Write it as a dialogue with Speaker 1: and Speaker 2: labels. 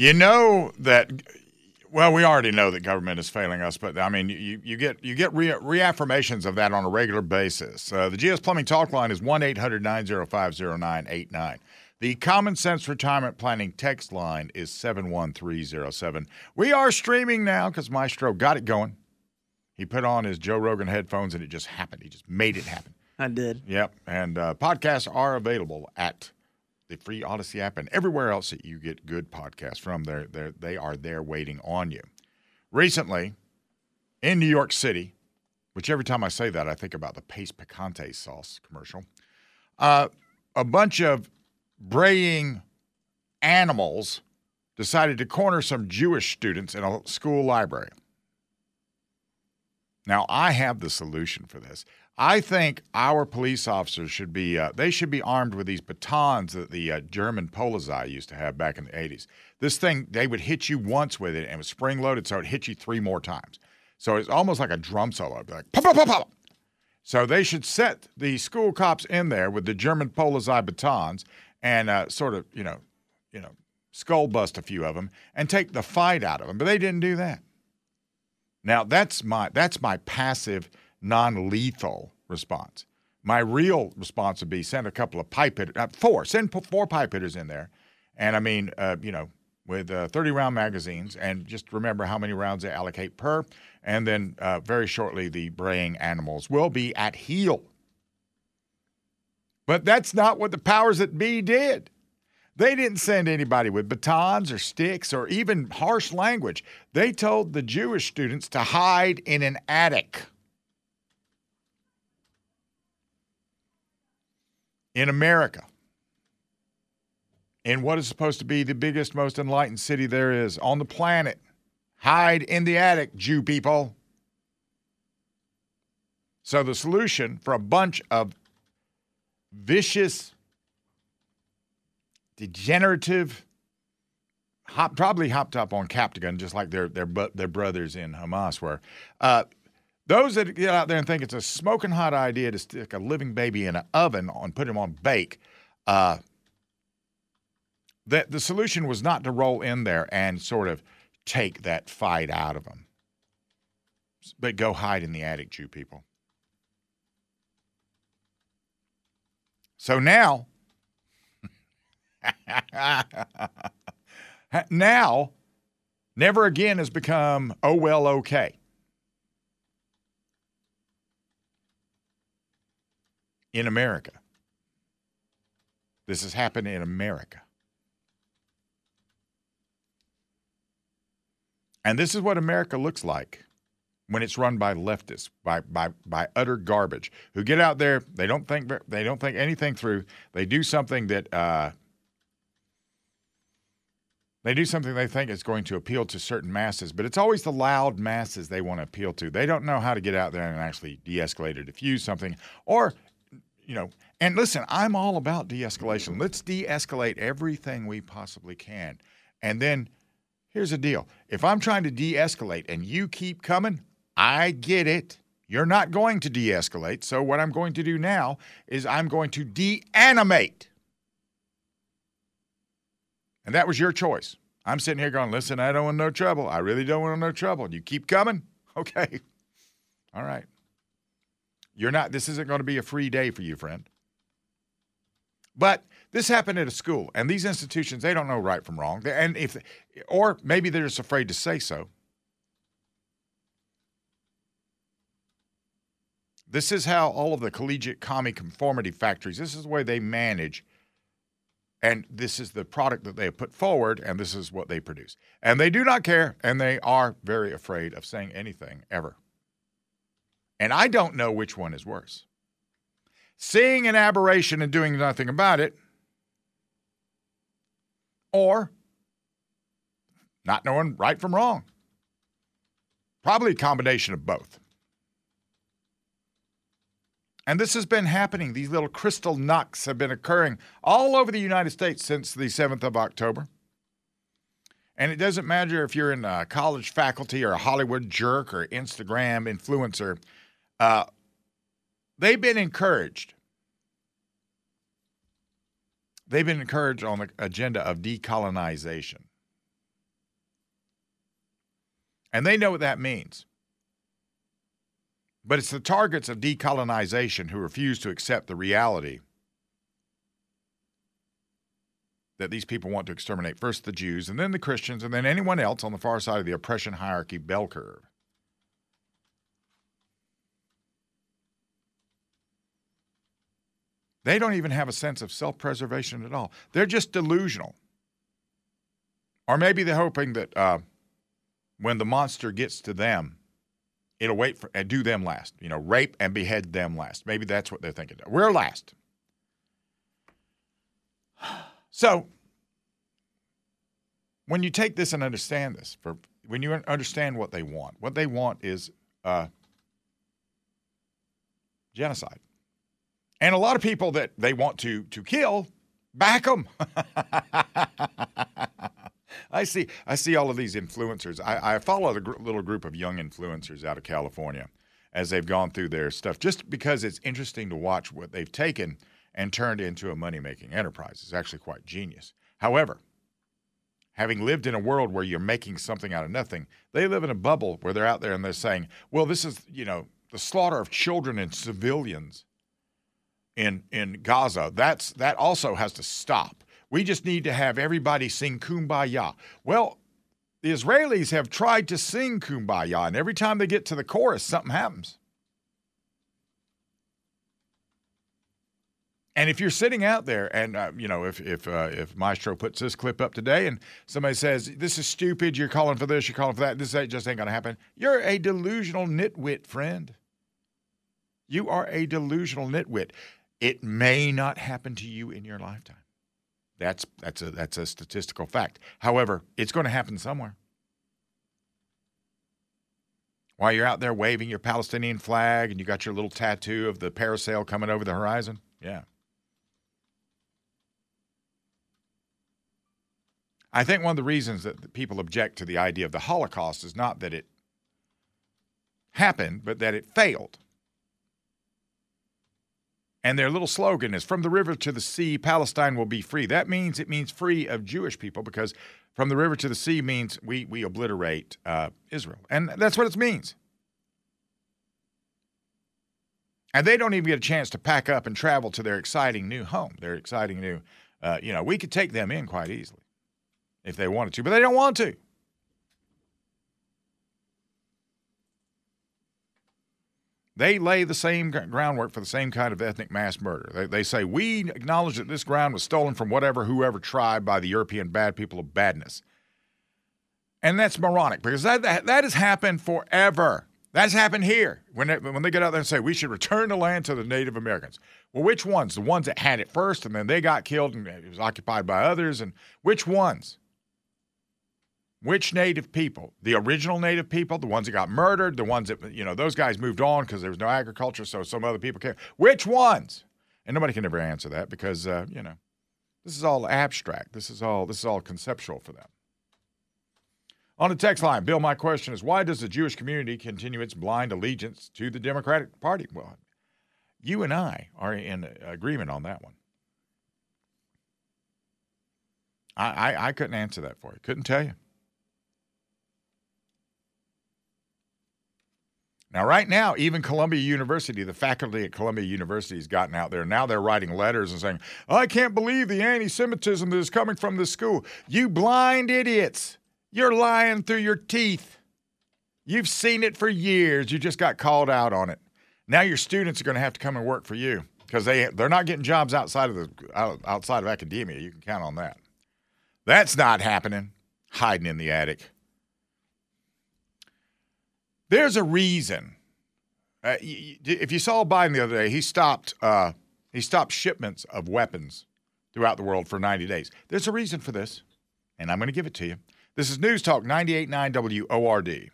Speaker 1: You know that. Well, we already know that government is failing us, but I mean, you, you get you get re- reaffirmations of that on a regular basis. Uh, the GS Plumbing Talk line is 1 800 905 0989. The Common Sense Retirement Planning text line is 71307. We are streaming now because Maestro got it going. He put on his Joe Rogan headphones and it just happened. He just made it happen.
Speaker 2: I did.
Speaker 1: Yep. And uh, podcasts are available at the free Audacy app and everywhere else that you get good podcasts from. They're, they're, they are there waiting on you. Recently, in New York City, which every time I say that, I think about the Pace Picante sauce commercial, uh, a bunch of braying animals decided to corner some Jewish students in a school library. Now, I have the solution for this. I think our police officers should be uh, they should be armed with these batons that the uh, German Polizei used to have back in the 80s. This thing they would hit you once with it and it was spring loaded so it hit you three more times. So it's almost like a drum solo. Like pop pop pop pop. So they should set the school cops in there with the German Polizei batons and uh, sort of, you know, you know, skull bust a few of them and take the fight out of them. But they didn't do that. Now that's my that's my passive non-lethal response. My real response would be send a couple of pipe hitters, uh, four, send four pipe hitters in there, and I mean, uh, you know, with uh, 30 round magazines, and just remember how many rounds they allocate per, and then uh, very shortly the braying animals will be at heel. But that's not what the powers that be did. They didn't send anybody with batons or sticks or even harsh language. They told the Jewish students to hide in an attic. In America, in what is supposed to be the biggest, most enlightened city there is on the planet. Hide in the attic, Jew people. So, the solution for a bunch of vicious, degenerative, hop, probably hopped up on Captagon, just like their, their, their brothers in Hamas were. Uh, those that get out there and think it's a smoking hot idea to stick a living baby in an oven and put him on bake, uh, that the solution was not to roll in there and sort of take that fight out of them, but go hide in the attic, Jew people. So now, now, never again has become oh well okay. In America. This has happened in America. And this is what America looks like when it's run by leftists, by by by utter garbage, who get out there. They don't think they don't think anything through. They do something that uh, they do something they think is going to appeal to certain masses, but it's always the loud masses they want to appeal to. They don't know how to get out there and actually de-escalate or diffuse something, or you know, and listen, I'm all about de escalation. Let's de escalate everything we possibly can. And then here's the deal if I'm trying to de escalate and you keep coming, I get it. You're not going to de escalate. So, what I'm going to do now is I'm going to de animate. And that was your choice. I'm sitting here going, listen, I don't want no trouble. I really don't want no trouble. You keep coming? Okay. All right. You're not, this isn't going to be a free day for you, friend. But this happened at a school, and these institutions, they don't know right from wrong. And if, or maybe they're just afraid to say so. This is how all of the collegiate commie conformity factories, this is the way they manage. And this is the product that they have put forward, and this is what they produce. And they do not care, and they are very afraid of saying anything ever. And I don't know which one is worse. Seeing an aberration and doing nothing about it, or not knowing right from wrong. Probably a combination of both. And this has been happening. These little Kristallnachts have been occurring all over the United States since the 7th of October. And it doesn't matter if you're in a college faculty or a Hollywood jerk or Instagram influencer, uh, they've been encouraged. They've been encouraged on the agenda of decolonization. And they know what that means. But it's the targets of decolonization who refuse to accept the reality that these people want to exterminate first the Jews and then the Christians and then anyone else on the far side of the oppression hierarchy bell curve. They don't even have a sense of self preservation at all. They're just delusional. Or maybe they're hoping that uh, when the monster gets to them, it'll wait for and do them last. You know, rape and behead them last. Maybe that's what they're thinking. We're last. So, when you take this and understand this, for when you understand what they want, what they want is uh, genocide. And a lot of people that they want to to kill, back them. I see. I see all of these influencers. I, I follow a gr- little group of young influencers out of California as they've gone through their stuff, just because it's interesting to watch what they've taken and turned into a money-making enterprise. It's actually quite genius. However, having lived in a world where you're making something out of nothing, they live in a bubble where they're out there and they're saying, "Well, this is you know the slaughter of children and civilians." In in Gaza. That's that also has to stop. We just need to have everybody sing kumbaya. Well, the Israelis have tried to sing kumbaya, and every time they get to the chorus, something happens. And if you're sitting out there, and uh, you know, if if uh, if Maestro puts this clip up today, and somebody says this is stupid, you're calling for this, you're calling for that, this just ain't gonna happen. You're a delusional nitwit, friend. You are a delusional nitwit. It may not happen to you in your lifetime. That's that's a that's a statistical fact. However, it's going to happen somewhere. While you're out there waving your Palestinian flag and you got your little tattoo of the parasail coming over the horizon, yeah. I think one of the reasons that people object to the idea of the Holocaust is not that it happened, but that it failed. And their little slogan is From the river to the sea, Palestine will be free. That means it means free of Jewish people because from the river to the sea means we, we obliterate uh, Israel. And that's what it means. And they don't even get a chance to pack up and travel to their exciting new home, their exciting new, uh, you know, we could take them in quite easily if they wanted to, but they don't want to. They lay the same groundwork for the same kind of ethnic mass murder. They, they say, We acknowledge that this ground was stolen from whatever, whoever tribe by the European bad people of badness. And that's moronic because that, that, that has happened forever. That's happened here when they, when they get out there and say we should return the land to the Native Americans. Well, which ones? The ones that had it first and then they got killed and it was occupied by others. And which ones? Which native people? The original native people, the ones that got murdered, the ones that, you know, those guys moved on because there was no agriculture, so some other people came. Which ones? And nobody can ever answer that because, uh, you know, this is all abstract. This is all this is all conceptual for them. On the text line, Bill, my question is why does the Jewish community continue its blind allegiance to the Democratic Party? Well, you and I are in agreement on that one. I, I, I couldn't answer that for you. Couldn't tell you. Now, right now, even Columbia University, the faculty at Columbia University has gotten out there. Now they're writing letters and saying, I can't believe the anti Semitism that is coming from this school. You blind idiots. You're lying through your teeth. You've seen it for years. You just got called out on it. Now your students are going to have to come and work for you because they, they're not getting jobs outside of, the, outside of academia. You can count on that. That's not happening. Hiding in the attic. There's a reason. Uh, if you saw Biden the other day, he stopped uh, he stopped shipments of weapons throughout the world for 90 days. There's a reason for this, and I'm going to give it to you. This is News Talk 98.9 WORD.